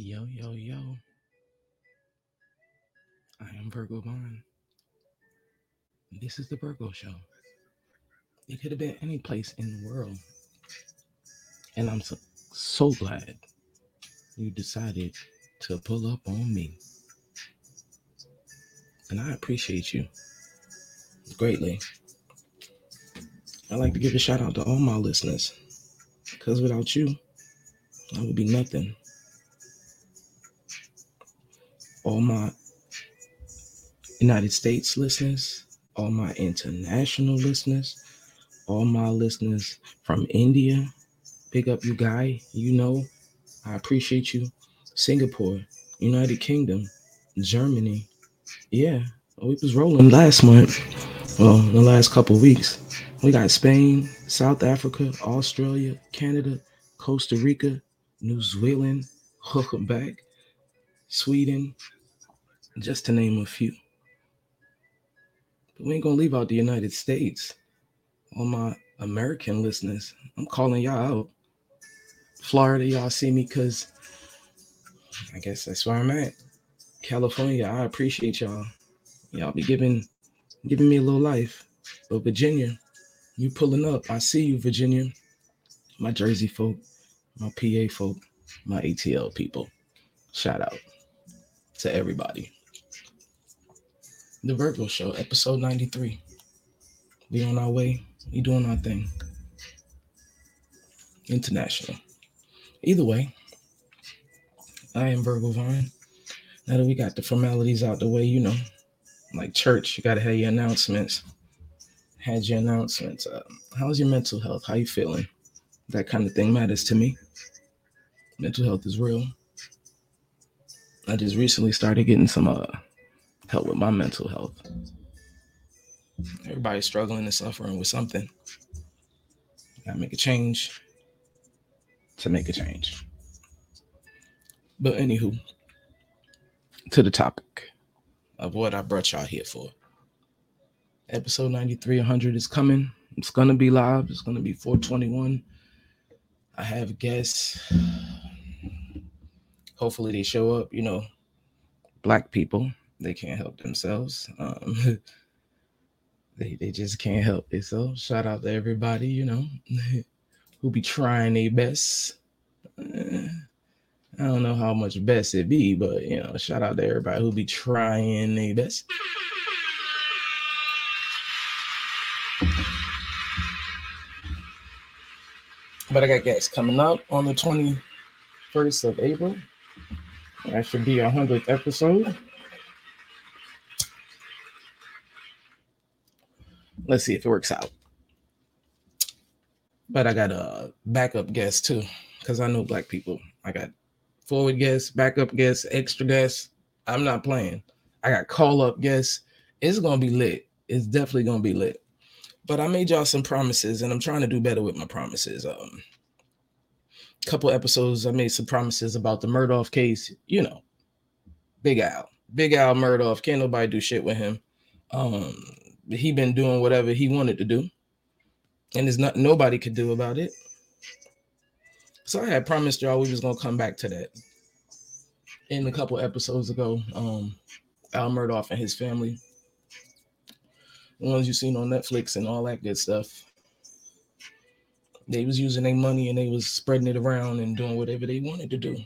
Yo, yo, yo. I am Virgo Vaughn. This is the Virgo Show. It could have been any place in the world. And I'm so, so glad you decided to pull up on me. And I appreciate you greatly. I'd like to give a shout out to all my listeners because without you, I would be nothing. All my United States listeners, all my international listeners, all my listeners from India. Pick up you guy, you know, I appreciate you. Singapore, United Kingdom, Germany. Yeah, we was rolling last month. Well, the last couple weeks. We got Spain, South Africa, Australia, Canada, Costa Rica, New Zealand, welcome back, Sweden, just to name a few. But we ain't gonna leave out the United States. All my American listeners, I'm calling y'all out. Florida, y'all see me because I guess that's where I'm at. California, I appreciate y'all. Y'all be giving giving me a little life. But Virginia, you pulling up. I see you, Virginia. My Jersey folk, my PA folk, my ATL people. Shout out to everybody. The Virgo Show, episode 93. We on our way. We doing our thing. International. Either way, I am Virgo Vine. Now that we got the formalities out the way, you know, like church, you gotta have your announcements. Had your announcements. Uh, how's your mental health? How you feeling? That kind of thing matters to me. Mental health is real. I just recently started getting some uh, help with my mental health. Everybody's struggling and suffering with something. Gotta make a change to make a change. But anywho, to the topic of what I brought y'all here for. Episode 93 100 is coming. It's gonna be live. It's gonna be 421. I have guests. Hopefully they show up. You know, black people they can't help themselves. Um, they they just can't help it. So shout out to everybody. You know, who be trying their best. Uh, I don't know how much best it be, but you know, shout out to everybody who be trying their best. But I got guests coming up on the 21st of April. That should be our 100th episode. Let's see if it works out. But I got a backup guest too, because I know black people. I got forward guests, backup guests, extra guests. I'm not playing. I got call up guests. It's gonna be lit. It's definitely gonna be lit. But I made y'all some promises, and I'm trying to do better with my promises. Um, couple episodes, I made some promises about the Murdaugh case. You know, Big Al, Big Al Murdaugh. Can't nobody do shit with him. Um, he been doing whatever he wanted to do, and there's not nobody could do about it. So I had promised y'all we was gonna come back to that in a couple episodes ago. Um, Al Murdaugh and his family, the ones you seen on Netflix and all that good stuff. They was using their money and they was spreading it around and doing whatever they wanted to do,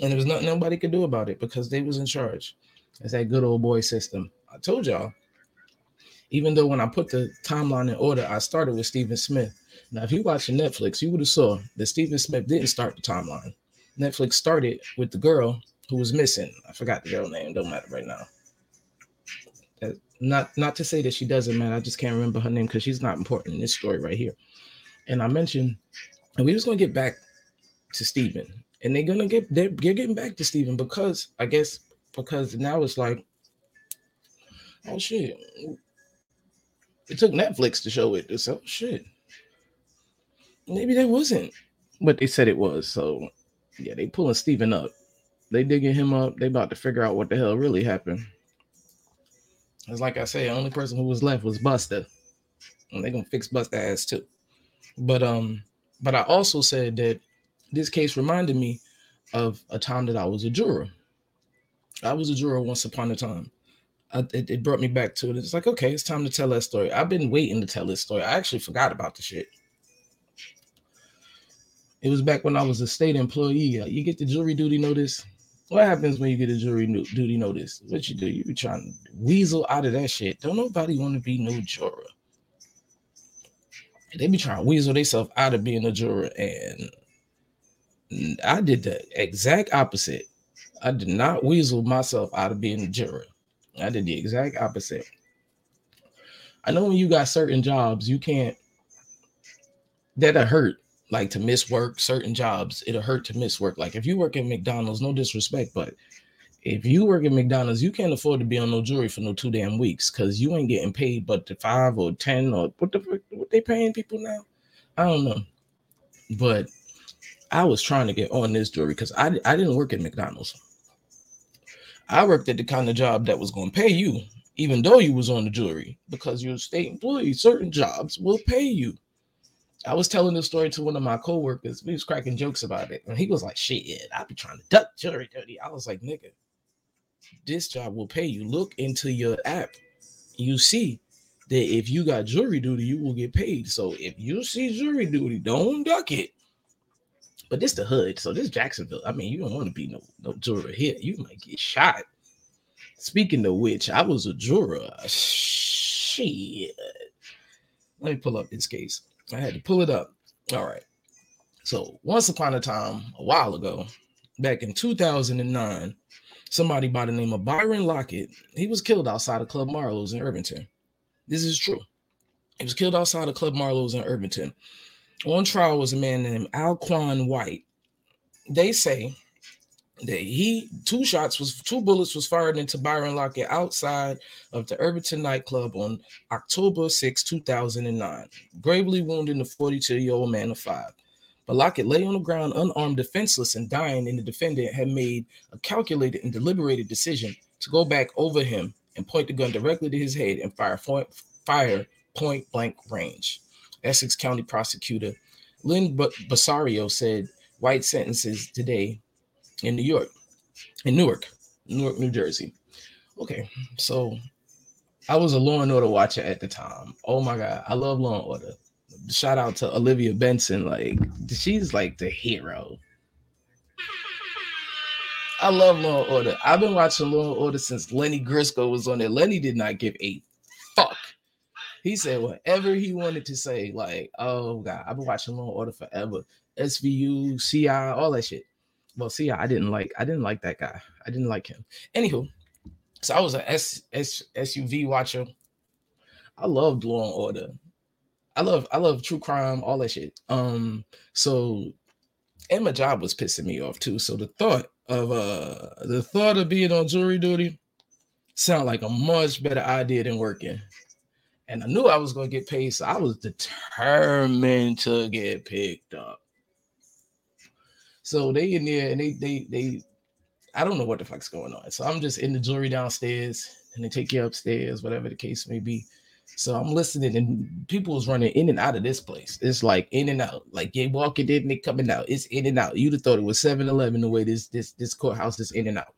and there was nothing nobody could do about it because they was in charge. It's that good old boy system. I told y'all. Even though when I put the timeline in order, I started with Stephen Smith now, if you watching Netflix, you would have saw that Stephen Smith didn't start the timeline. Netflix started with the girl who was missing. I forgot the girl name. Don't matter right now. Uh, not not to say that she doesn't matter. I just can't remember her name because she's not important in this story right here. And I mentioned, and we was gonna get back to Stephen, and they're gonna get they're, they're getting back to Stephen because I guess because now it's like, oh shit, it took Netflix to show it. So shit, maybe they wasn't but they said it was. So yeah, they pulling Steven up. They digging him up. They about to figure out what the hell really happened. It's like I say, the only person who was left was Buster. And they gonna fix Buster ass too. But um, but I also said that this case reminded me of a time that I was a juror. I was a juror once upon a time. It, it, brought me back to it. It's like, okay, it's time to tell that story. I've been waiting to tell this story. I actually forgot about the shit. It was back when I was a state employee. Uh, you get the jury duty notice. What happens when you get a jury duty notice? What you do? You be trying to weasel out of that shit. Don't nobody want to be no juror. They be trying to weasel themselves out of being a juror, and I did the exact opposite. I did not weasel myself out of being a juror. I did the exact opposite. I know when you got certain jobs, you can't that'll hurt like to miss work, certain jobs, it'll hurt to miss work. Like if you work at McDonald's, no disrespect, but if you work at McDonald's, you can't afford to be on no jury for no two damn weeks because you ain't getting paid but the five or ten or what the what they paying people now. I don't know, but I was trying to get on this jury because I I didn't work at McDonald's. I worked at the kind of job that was going to pay you, even though you was on the jury, because you're a state employee. Certain jobs will pay you. I was telling this story to one of my coworkers. We was cracking jokes about it, and he was like, "Shit, I be trying to duck jury duty." I was like, "Nigga, this job will pay you. Look into your app. You see that if you got jury duty, you will get paid. So if you see jury duty, don't duck it. But this the hood, so this Jacksonville. I mean, you don't want to be no no juror here. You might get shot. Speaking of which, I was a juror. Shit. Let me pull up this case. I had to pull it up. All right. So once upon a time, a while ago, back in 2009, somebody by the name of Byron Lockett, he was killed outside of Club Marlowe's in Irvington. This is true. He was killed outside of Club Marlowe's in Irvington. On trial was a man named Alquan White. They say that he two shots was two bullets was fired into Byron Lockett outside of the Irvington nightclub on October 6, 2009, gravely wounding the 42-year-old man of five. But Lockett lay on the ground unarmed, defenseless, and dying, and the defendant had made a calculated and deliberated decision to go back over him and point the gun directly to his head and fire fire point blank range. Essex County prosecutor Lynn Basario said White sentences today in New York, in Newark, Newark, New Jersey. Okay, so I was a Law and Order watcher at the time. Oh my god, I love Law and Order. Shout out to Olivia Benson, like she's like the hero. I love Law and Order. I've been watching Law and Order since Lenny Briscoe was on there. Lenny did not give fuck. He said whatever he wanted to say. Like, oh god, I've been watching Law Order forever. SVU, CI, all that shit well, see, I didn't like I didn't like that guy. I didn't like him. Anywho, so I was a S, S, SUV watcher. I loved Law and Order. I love I love true crime, all that shit. Um, so and my job was pissing me off too. So the thought of uh the thought of being on jury duty sounded like a much better idea than working. And I knew I was gonna get paid, so I was determined to get picked up. So they in there and they they they I don't know what the fuck's going on. So I'm just in the jury downstairs and they take you upstairs, whatever the case may be. So I'm listening and people was running in and out of this place. It's like in and out, like they walking in, they coming out. It's in and out. You'd have thought it was 7-Eleven the way this this this courthouse is in and out.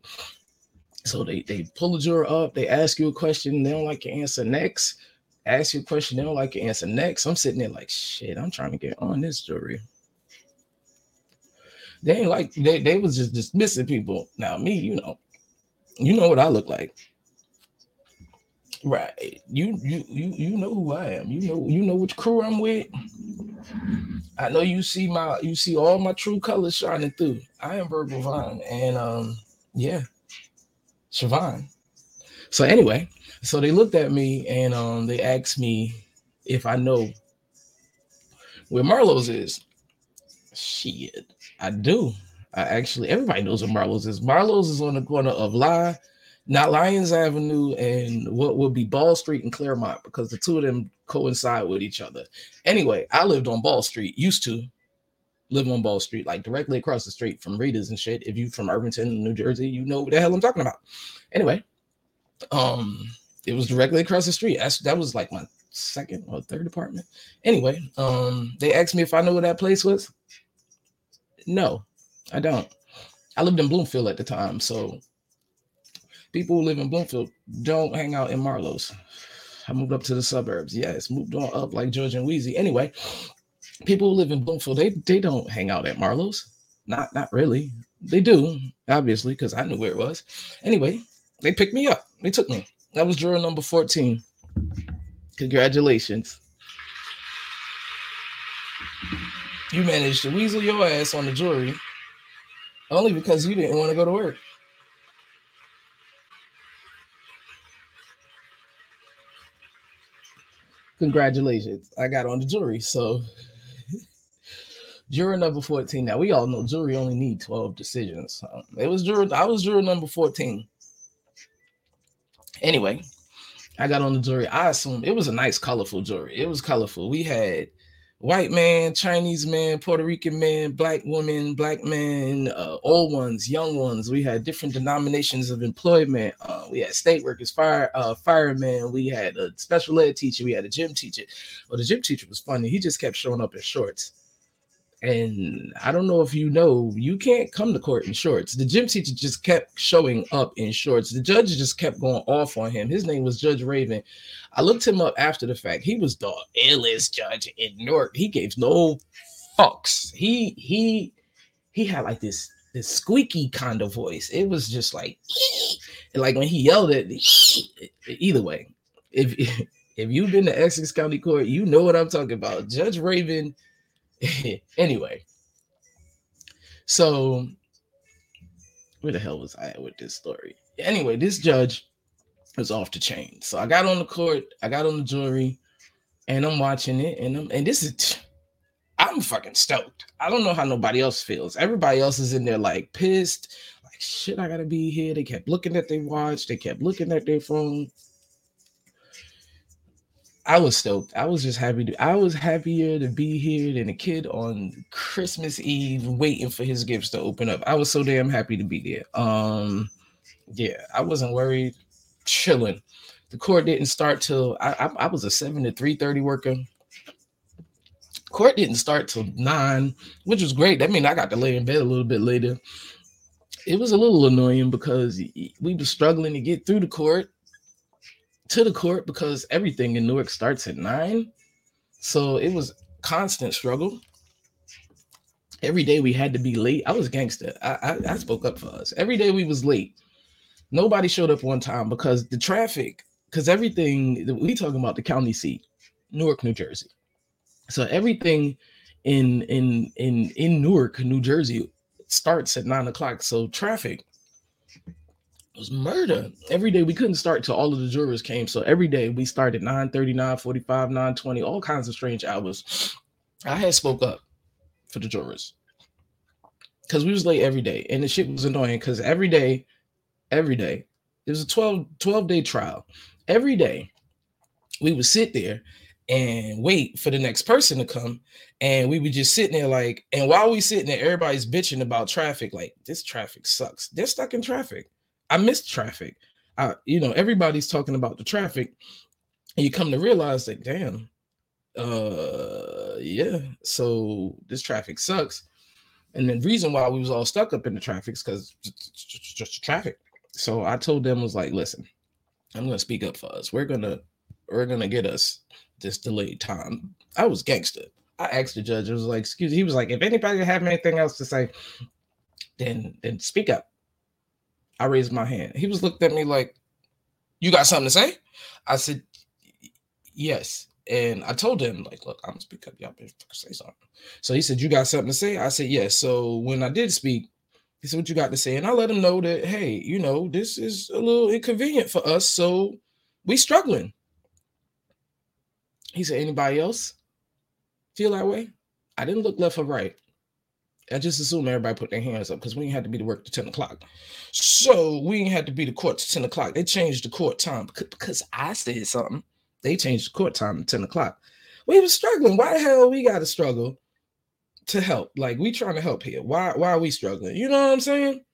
So they they pull the juror up, they ask you a question, they don't like your answer next. Ask you a question, they don't like your answer next. I'm sitting there like shit, I'm trying to get on this jury. They ain't like they, they was just dismissing people. Now, me, you know, you know what I look like. Right. You you you you know who I am. You know, you know which crew I'm with. I know you see my you see all my true colors shining through. I am Virgil Vine. And um, yeah, Siobhan. So anyway, so they looked at me and um they asked me if I know where Marlowe's is. Shit. I do. I actually everybody knows where Marlowe's is. Marlowe's is on the corner of Lie, not Lyons Avenue, and what would be Ball Street and Claremont because the two of them coincide with each other. Anyway, I lived on Ball Street, used to live on Ball Street, like directly across the street from Readers and shit. If you from Irvington, New Jersey, you know what the hell I'm talking about. Anyway, um, it was directly across the street. That's, that was like my second or third apartment. Anyway, um, they asked me if I know where that place was. No, I don't. I lived in Bloomfield at the time, so people who live in Bloomfield don't hang out in Marlowe's. I moved up to the suburbs. Yes, moved on up like George and Weezy. Anyway, people who live in Bloomfield, they they don't hang out at Marlowe's. Not not really. They do, obviously, because I knew where it was. Anyway, they picked me up. They took me. That was juror number 14. Congratulations. You managed to weasel your ass on the jury only because you didn't want to go to work. Congratulations. I got on the jury. So juror number 14. Now we all know jury only need 12 decisions. Um, it was juror, I was juror number 14. Anyway, I got on the jury. I assume it was a nice, colorful jury. It was colorful. We had white man, Chinese man, Puerto Rican man, black woman, black man, uh, old ones, young ones. We had different denominations of employment. Uh, we had state workers, fire, uh, firemen. We had a special ed teacher. We had a gym teacher. Well, the gym teacher was funny. He just kept showing up in shorts. And I don't know if you know, you can't come to court in shorts. The gym teacher just kept showing up in shorts. The judge just kept going off on him. His name was Judge Raven. I looked him up after the fact. He was the illest judge in Newark. He gave no fucks. He he he had like this this squeaky kind of voice. It was just like like when he yelled at either way. If if you've been to Essex County Court, you know what I'm talking about. Judge Raven anyway, so where the hell was I at with this story? Anyway, this judge was off the chain. So I got on the court, I got on the jury, and I'm watching it, and I'm and this is I'm fucking stoked. I don't know how nobody else feels. Everybody else is in there like pissed, like shit, I gotta be here. They kept looking at their watch, they kept looking at their phone. I was stoked. I was just happy to I was happier to be here than a kid on Christmas Eve waiting for his gifts to open up. I was so damn happy to be there. Um yeah, I wasn't worried, chilling. The court didn't start till I, I, I was a 7 to 3:30 worker. Court didn't start till 9, which was great. That mean I got to lay in bed a little bit later. It was a little annoying because we were struggling to get through the court to the court because everything in Newark starts at nine. So it was constant struggle. Every day we had to be late. I was gangster. I, I, I spoke up for us. Every day we was late. Nobody showed up one time because the traffic, because everything we talking about the county seat, Newark, New Jersey. So everything in in in in Newark, New Jersey starts at nine o'clock. So traffic was murder. Every day we couldn't start till all of the jurors came. So every day we started 9 30, 9 45, 9 20, all kinds of strange hours. I had spoke up for the jurors because we was late every day. And the shit was annoying because every day, every day, it was a 12, 12 day trial. Every day we would sit there and wait for the next person to come. And we would just sitting there like, and while we sitting there, everybody's bitching about traffic. Like, this traffic sucks. They're stuck in traffic. I missed traffic. I, you know, everybody's talking about the traffic, and you come to realize that, damn, uh, yeah. So this traffic sucks, and the reason why we was all stuck up in the traffic is because just, just traffic. So I told them was like, listen, I'm gonna speak up for us. We're gonna we're gonna get us this delayed time. I was gangster. I asked the judge. It was like, excuse. Me. He was like, if anybody have anything else to say, then then speak up. I raised my hand. He was looked at me like, "You got something to say?" I said, "Yes." And I told him, like, look, I'm gonna speak up. Y'all better say something. So he said, You got something to say? I said, Yes. So when I did speak, he said, What you got to say? And I let him know that, hey, you know, this is a little inconvenient for us. So we struggling. He said, Anybody else feel that way? I didn't look left or right. I just assume everybody put their hands up because we ain't had to be to work to 10 o'clock. So we ain't had to be to court to 10 o'clock. They changed the court time because I said something. They changed the court time to 10 o'clock. We were struggling. Why the hell we gotta struggle to help? Like we trying to help here. Why why are we struggling? You know what I'm saying?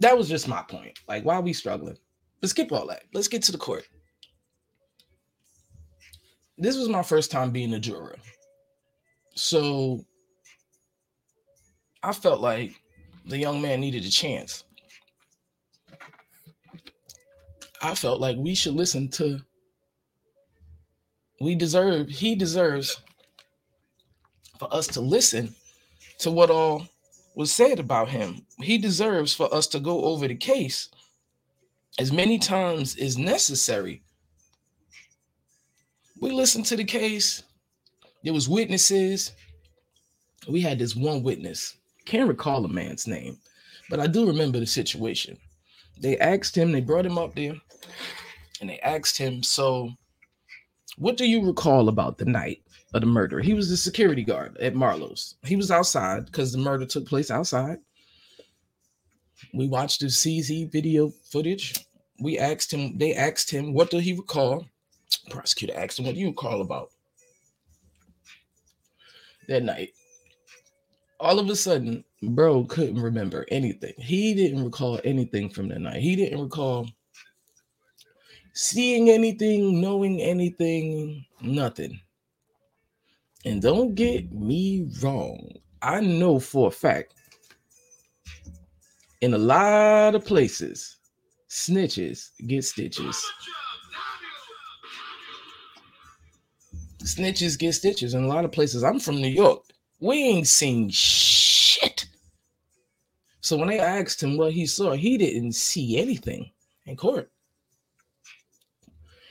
That was just my point. Like, why are we struggling? Let's skip all that. Let's get to the court. This was my first time being a juror. So I felt like the young man needed a chance. I felt like we should listen to we deserve he deserves for us to listen to what all was said about him. He deserves for us to go over the case as many times as necessary. We listened to the case. There was witnesses. We had this one witness. Can't recall the man's name, but I do remember the situation. They asked him, they brought him up there, and they asked him, So, what do you recall about the night of the murder? He was the security guard at Marlowe's. He was outside because the murder took place outside. We watched the CZ video footage. We asked him, they asked him, what do he recall? Prosecutor asked him, what do you recall about that night? All of a sudden, bro couldn't remember anything. He didn't recall anything from that night. He didn't recall seeing anything, knowing anything, nothing. And don't get me wrong, I know for a fact in a lot of places, snitches get stitches. Snitches get stitches in a lot of places. I'm from New York. We ain't seen shit. So when they asked him what he saw, he didn't see anything in court.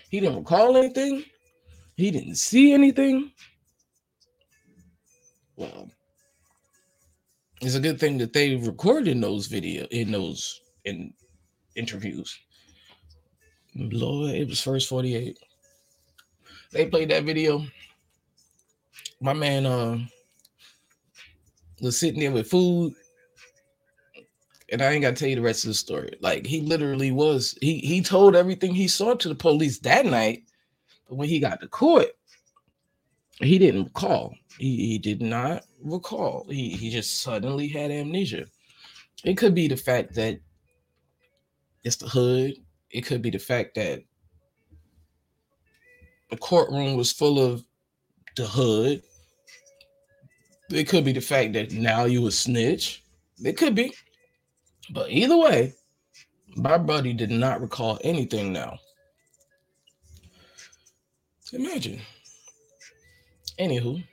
He didn't recall anything. He didn't see anything. Well, it's a good thing that they recorded those video in those in interviews. Lord, it was first 48. They played that video. My man uh was sitting there with food. And I ain't gotta tell you the rest of the story. Like he literally was, he he told everything he saw to the police that night. But when he got to court, he didn't recall. He, he did not recall. He, he just suddenly had amnesia. It could be the fact that it's the hood. It could be the fact that the courtroom was full of the hood. It could be the fact that now you a snitch. It could be. But either way, my buddy did not recall anything now. Imagine. Anywho,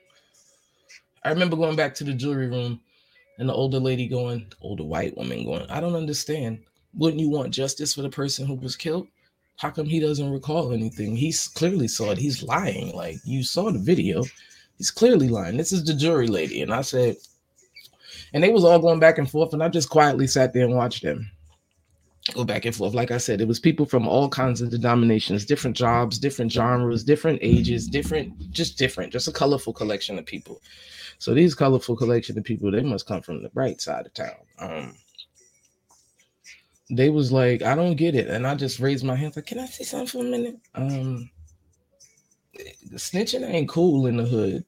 I remember going back to the jewelry room and the older lady going, the older white woman going, I don't understand. Wouldn't you want justice for the person who was killed? How come he doesn't recall anything? He's clearly saw it. He's lying. Like you saw the video. He's clearly lying. This is the jury lady. And I said, and they was all going back and forth, and I just quietly sat there and watched them go back and forth. Like I said, it was people from all kinds of denominations, different jobs, different genres, different ages, different, just different, just a colorful collection of people. So these colorful collection of people, they must come from the bright side of town. Um, they was like, I don't get it, and I just raised my hand, like, can I say something for a minute? Um, snitching ain't cool in the hood.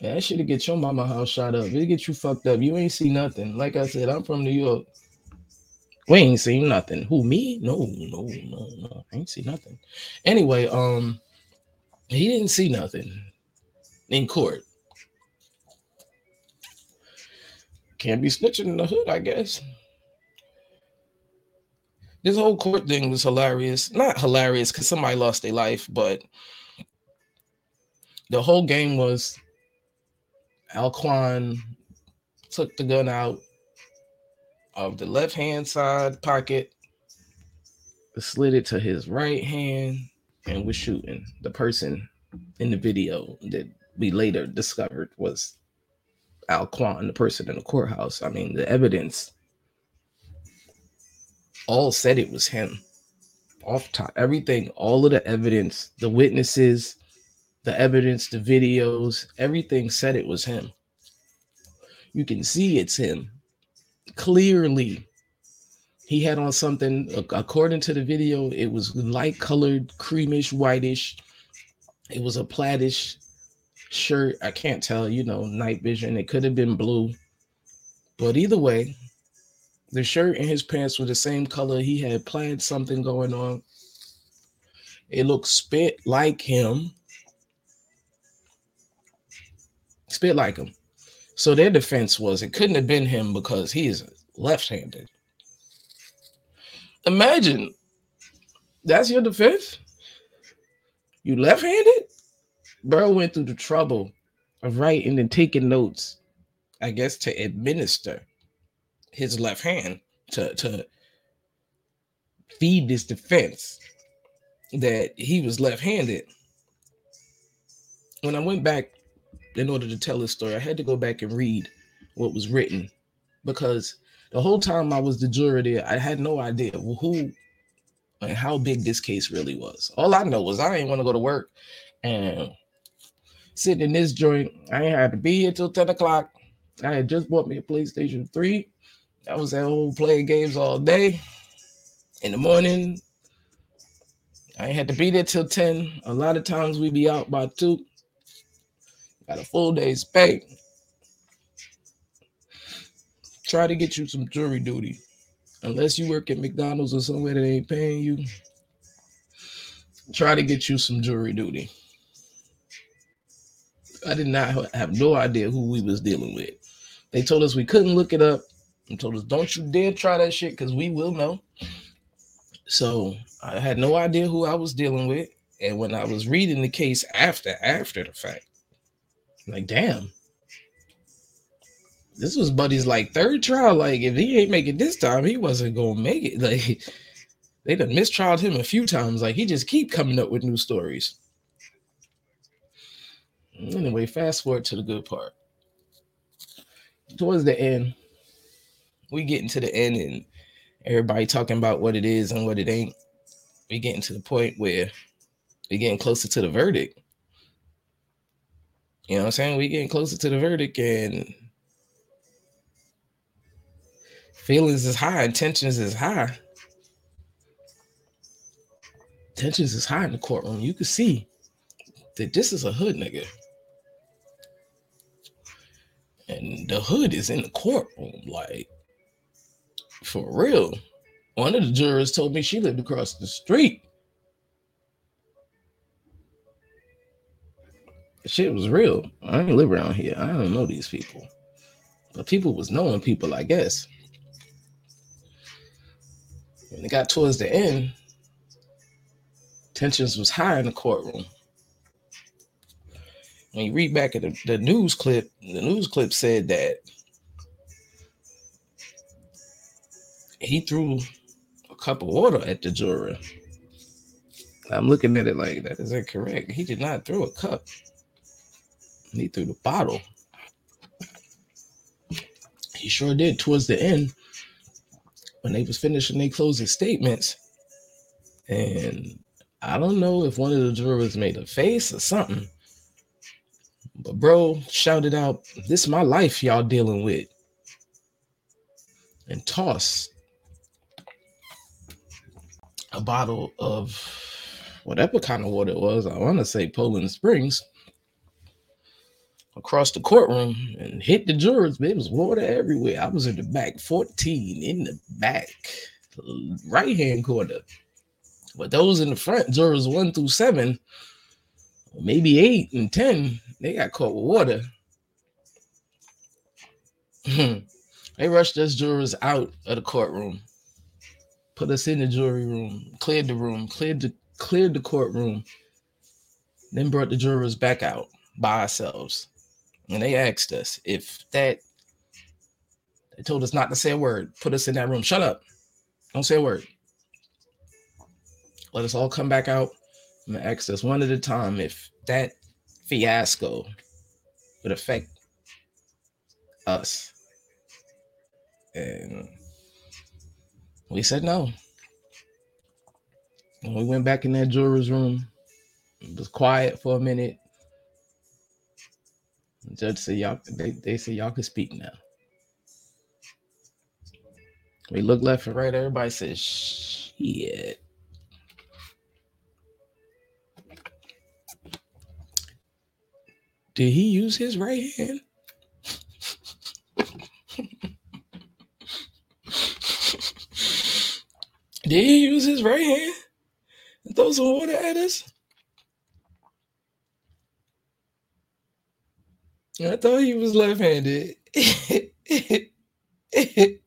Yeah, that should get your mama house shot up. It get you fucked up. You ain't see nothing. Like I said, I'm from New York. We ain't seen nothing. Who me? No, no, no, no. I ain't see nothing. Anyway, um, he didn't see nothing in court. Can't be snitching in the hood, I guess. This whole court thing was hilarious. Not hilarious because somebody lost their life, but the whole game was Alquan took the gun out of the left hand side pocket, slid it to his right hand, and was shooting. The person in the video that we later discovered was Alquan, the person in the courthouse. I mean, the evidence all said it was him. Off top, everything, all of the evidence, the witnesses, the evidence, the videos, everything said it was him. You can see it's him. Clearly he had on something according to the video it was light colored creamish whitish. It was a plaidish shirt. I can't tell you know night vision. It could have been blue. But either way the shirt and his pants were the same color he had plaid something going on it looked spit like him spit like him So their defense was it couldn't have been him because he is left-handed. Imagine that's your defense. You left-handed? Bro went through the trouble of writing and taking notes, I guess, to administer his left hand to to feed this defense that he was left-handed. When I went back in order to tell this story, I had to go back and read what was written because the whole time I was the juror there, I had no idea who and how big this case really was. All I know was I didn't want to go to work and sitting in this joint. I ain't had to be here till 10 o'clock. I had just bought me a PlayStation 3. I was at home playing games all day. In the morning, I had to be there till 10. A lot of times we'd be out by 2. Got a full day's pay. Try to get you some jury duty. Unless you work at McDonald's or somewhere that ain't paying you, try to get you some jury duty. I did not have no idea who we was dealing with. They told us we couldn't look it up and told us, don't you dare try that shit because we will know. So I had no idea who I was dealing with. And when I was reading the case after after the fact, like, damn, this was Buddy's like third trial. Like, if he ain't make it this time, he wasn't gonna make it. Like, they done mistrialed him a few times. Like, he just keep coming up with new stories. Anyway, fast forward to the good part. Towards the end, we getting to the end and everybody talking about what it is and what it ain't. We getting to the point where we getting closer to the verdict. You know what I'm saying? We getting closer to the verdict and feelings is high and tensions is high. Tensions is high in the courtroom. You can see that this is a hood nigga and the hood is in the courtroom, like for real. One of the jurors told me she lived across the street. Shit was real. I didn't live around here. I don't know these people. But people was knowing people, I guess. When it got towards the end, tensions was high in the courtroom when you read back at the, the news clip, the news clip said that he threw a cup of water at the juror. I'm looking at it like that is that correct? He did not throw a cup. He threw the bottle. He sure did towards the end when they was finishing their closing statements. And I don't know if one of the jurors made a face or something but bro shouted out, This is my life y'all dealing with. And toss a bottle of whatever kind of water it was. I want to say Poland Springs across the courtroom and hit the jurors. There was water everywhere. I was in the back, 14 in the back, right hand corner. But those in the front, jurors one through seven, maybe eight and 10, they got caught with water. Hmm. they rushed us jurors out of the courtroom, put us in the jury room, cleared the room, cleared the cleared the courtroom, then brought the jurors back out by ourselves. And they asked us if that they told us not to say a word, put us in that room. Shut up. Don't say a word. Let us all come back out and asked us one at a time if that fiasco would affect us. And we said no. And we went back in that juror's room. It was quiet for a minute. The judge said, Y'all, they, they said, Y'all can speak now. We look left and right. Everybody says Shit. Did he use his right hand? Did he use his right hand and throw some water at us? I thought he was left-handed.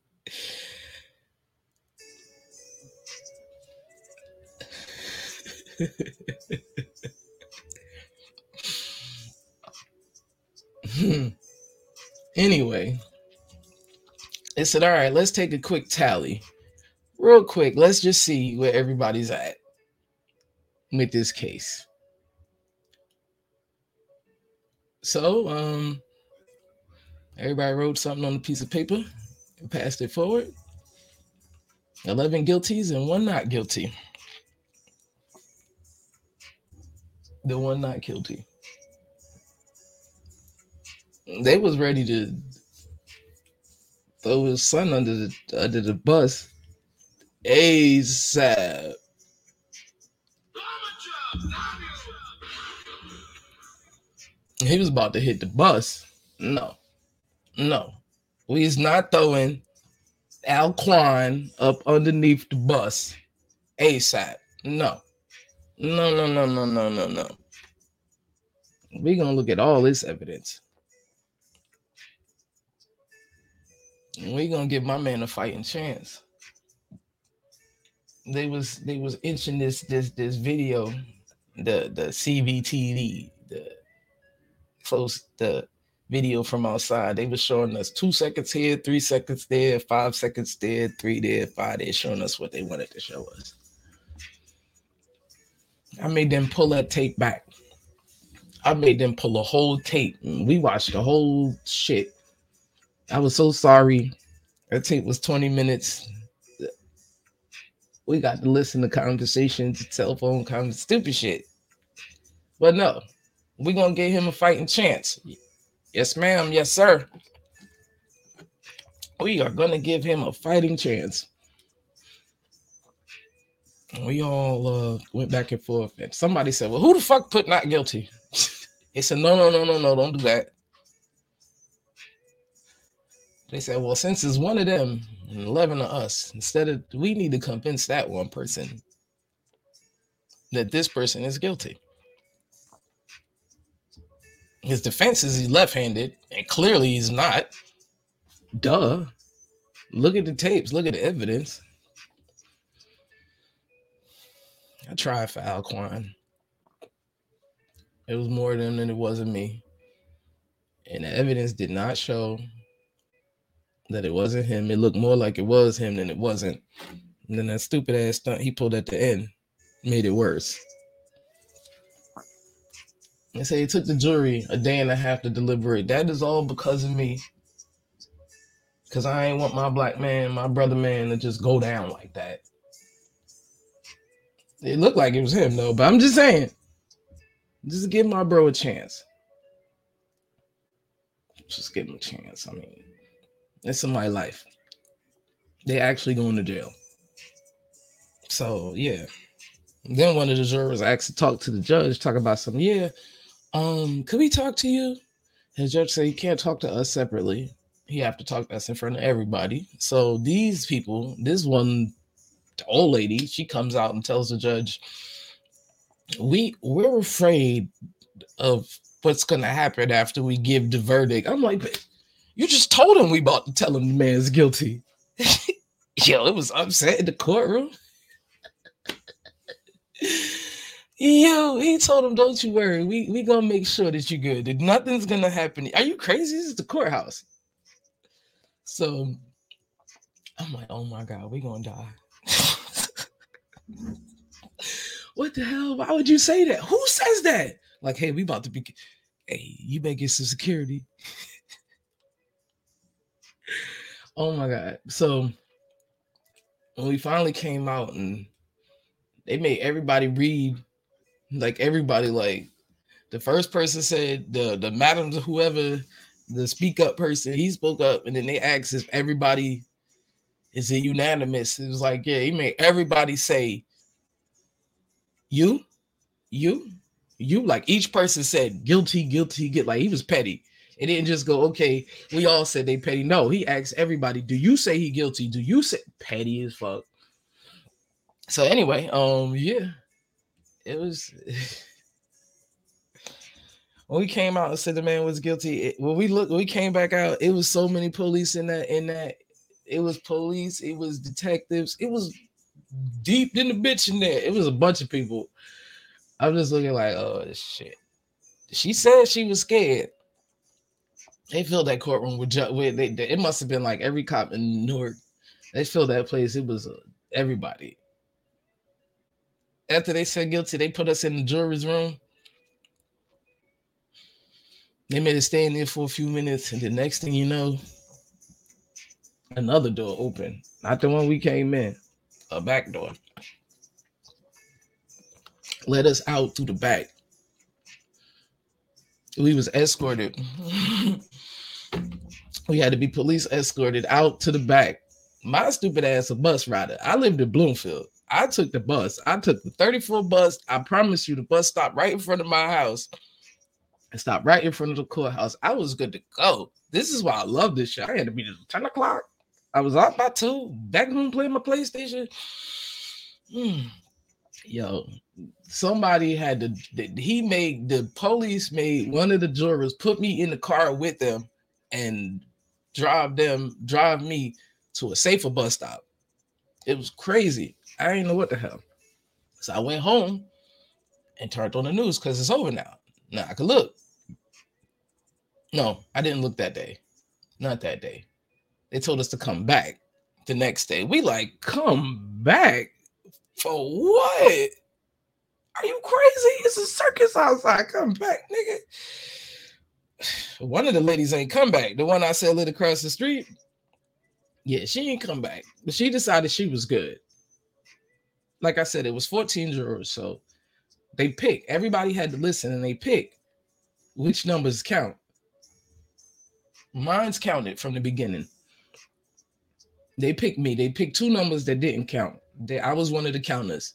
anyway, they said, all right, let's take a quick tally. Real quick, let's just see where everybody's at with this case. So, um, everybody wrote something on a piece of paper and passed it forward. 11 guilties and one not guilty. The one not guilty. They was ready to throw his son under the under the bus ASAP. He was about to hit the bus. No, no, we's not throwing Alquan up underneath the bus ASAP. No, no, no, no, no, no, no, no. We're gonna look at all this evidence. We're gonna give my man a fighting chance. They was they was inching this this this video, the the CVTV, the close the video from outside. They was showing us two seconds here, three seconds there, five seconds there, three there, five there, showing us what they wanted to show us. I made them pull that tape back. I made them pull a whole tape. We watched the whole shit. I was so sorry. That tape was 20 minutes. We got to listen to conversations, telephone phone conversations, stupid shit. But no, we're gonna give him a fighting chance. Yes, ma'am. Yes, sir. We are gonna give him a fighting chance. We all uh, went back and forth, and somebody said, "Well, who the fuck put not guilty?" he said, "No, no, no, no, no, don't do that." They said, "Well, since it's one of them and eleven of us, instead of we need to convince that one person that this person is guilty." His defense is he's left-handed, and clearly he's not. Duh. Look at the tapes. Look at the evidence. I tried for Alquan. It was more of them than it was of me. And the evidence did not show that it wasn't him. It looked more like it was him than it wasn't. And then that stupid ass stunt he pulled at the end made it worse. They say it took the jury a day and a half to deliberate. That is all because of me. Cause I ain't want my black man, my brother man, to just go down like that. It looked like it was him though, but I'm just saying. Just give my bro a chance. Just give him a chance. I mean, in my life. They actually going to jail. So yeah. Then one of the jurors asked to talk to the judge, talk about something. Yeah, um, could we talk to you? And the judge said you can't talk to us separately. You have to talk to us in front of everybody. So these people, this one old lady, she comes out and tells the judge, "We we're afraid of what's gonna happen after we give the verdict." I'm like, you just told him we about to tell him the man's guilty. Yo, it was upset in the courtroom. Yo, he told him, "Don't you worry, we we gonna make sure that you're good. That nothing's gonna happen. Are you crazy? This is the courthouse." So I'm like, "Oh my god, we gonna die." what the hell? Why would you say that? Who says that? Like, hey, we about to be. Hey, you better get some security. Oh my god! So when we finally came out and they made everybody read like everybody like the first person said the the madam whoever the speak up person he spoke up and then they asked if everybody is it unanimous it was like yeah he made everybody say you you you like each person said guilty guilty get like he was petty it didn't just go okay we all said they petty no he asked everybody do you say he guilty do you say petty as fuck so anyway um yeah it was when we came out and said the man was guilty, it, when we looked, when we came back out, it was so many police in that in that. It was police, it was detectives, it was deep in the bitch in there. It was a bunch of people. I'm just looking like, oh shit. She said she was scared. They filled that courtroom with, with they, they, it must have been like every cop in Newark. They filled that place. It was uh, everybody. After they said guilty, they put us in the jury's room. They made us stay in there for a few minutes, and the next thing you know, another door opened. Not the one we came in, a back door. Let us out through the back. We was escorted. we had to be police escorted out to the back. My stupid ass a bus rider. I lived in Bloomfield. I took the bus. I took the 34 bus. I promise you, the bus stopped right in front of my house. It stopped right in front of the courthouse. I was good to go. This is why I love this shit. I had to be there 10 o'clock. I was out by two, back home playing my PlayStation. Hmm. Yo, somebody had to, he made the police made one of the jurors put me in the car with them and drive them, drive me to a safer bus stop. It was crazy. I didn't know what the hell. So I went home and turned on the news because it's over now. Now I could look. No, I didn't look that day. Not that day. They told us to come back the next day. We like, come back for what? Are you crazy? It's a circus outside. Come back, nigga. One of the ladies ain't come back. The one I said lit across the street. Yeah, she ain't come back, but she decided she was good. Like I said, it was 14 jurors, so they pick. Everybody had to listen and they pick which numbers count. Mine's counted from the beginning. They picked me. They picked two numbers that didn't count. They, I was one of the counters.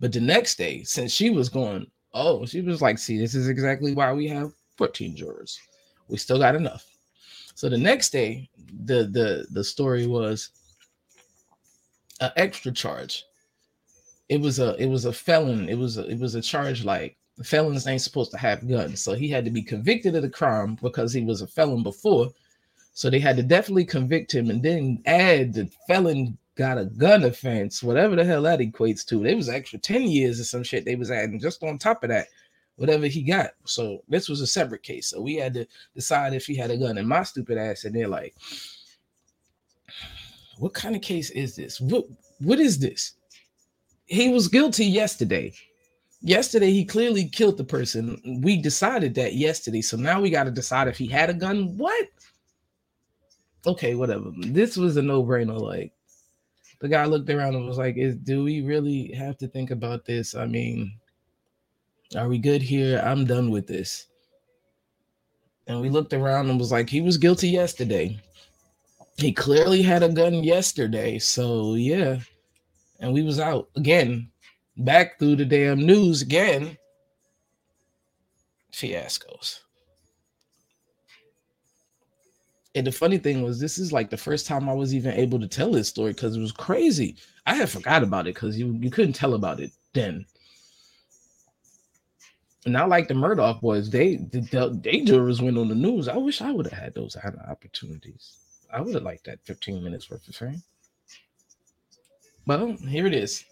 But the next day, since she was going, oh, she was like, see, this is exactly why we have 14 jurors. We still got enough. So the next day, the the the story was an extra charge. It was a it was a felon. It was a, it was a charge like felons ain't supposed to have guns. So he had to be convicted of the crime because he was a felon before. So they had to definitely convict him and then add the felon got a gun offense, whatever the hell that equates to. There was extra 10 years or some shit they was adding just on top of that, whatever he got. So this was a separate case. So we had to decide if he had a gun. And my stupid ass, and they're like, what kind of case is this? What what is this? He was guilty yesterday. Yesterday, he clearly killed the person. We decided that yesterday. So now we got to decide if he had a gun. What? Okay, whatever. This was a no-brainer. Like the guy looked around and was like, "Is do we really have to think about this? I mean, are we good here? I'm done with this." And we looked around and was like, "He was guilty yesterday. He clearly had a gun yesterday. So yeah." And we was out again back through the damn news again. Fiascos. And the funny thing was, this is like the first time I was even able to tell this story because it was crazy. I had forgot about it because you, you couldn't tell about it then. Not like the Murdaugh boys, they the, they jurors went on the news. I wish I would have had those kind of opportunities. I would have liked that 15 minutes worth of fame. Well, um, here it is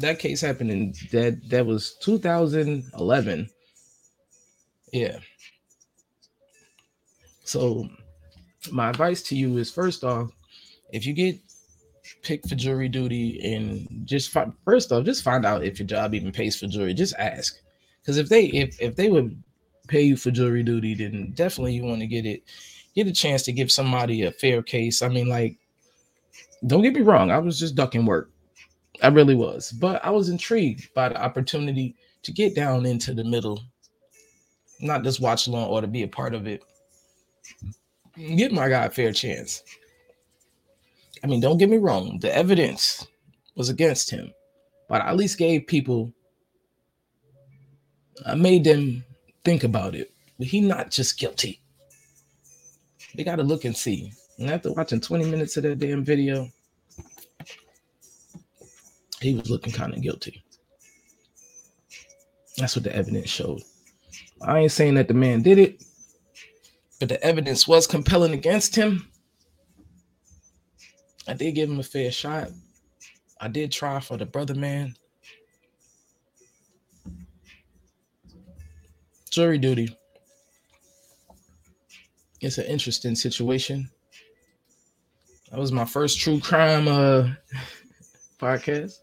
that case happened in that that was 2011. Yeah. So my advice to you is first off, if you get picked for jury duty and just fi- first off, just find out if your job even pays for jury. Just ask. Because if they if if they would pay you for jury duty, then definitely you want to get it, get a chance to give somebody a fair case. I mean, like, don't get me wrong, I was just ducking work. I really was. But I was intrigued by the opportunity to get down into the middle, not just watch Law or to be a part of it. Give my guy a fair chance. I mean, don't get me wrong, the evidence was against him, but I at least gave people, I made them think about it. But he not just guilty. They got to look and see. And after watching 20 minutes of that damn video, he was looking kind of guilty. That's what the evidence showed. I ain't saying that the man did it, but the evidence was compelling against him. I did give him a fair shot. I did try for the brother man. Jury duty. It's an interesting situation. That was my first true crime uh podcast.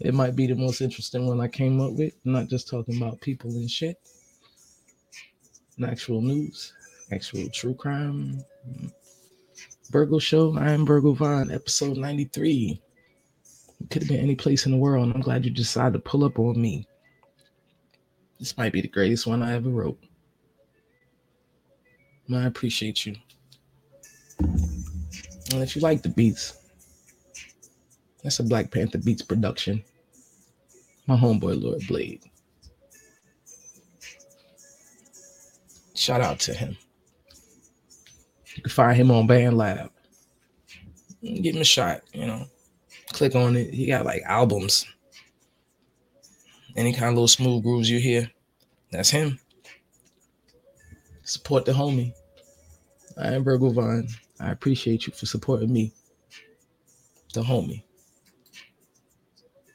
It might be the most interesting one I came up with. I'm not just talking about people and shit. An actual news, actual true crime. Burgle Show. I am Burgle Vine, episode 93. It could have been any place in the world, and I'm glad you decided to pull up on me. This might be the greatest one I ever wrote. I appreciate you. And if you like the beats, that's a Black Panther Beats production. My homeboy Lord Blade. Shout out to him. You can find him on BandLab. Give him a shot, you know. Click on it. He got like albums. Any kind of little smooth grooves you hear, that's him. Support the homie. I am Virgo Vine. I appreciate you for supporting me, the homie.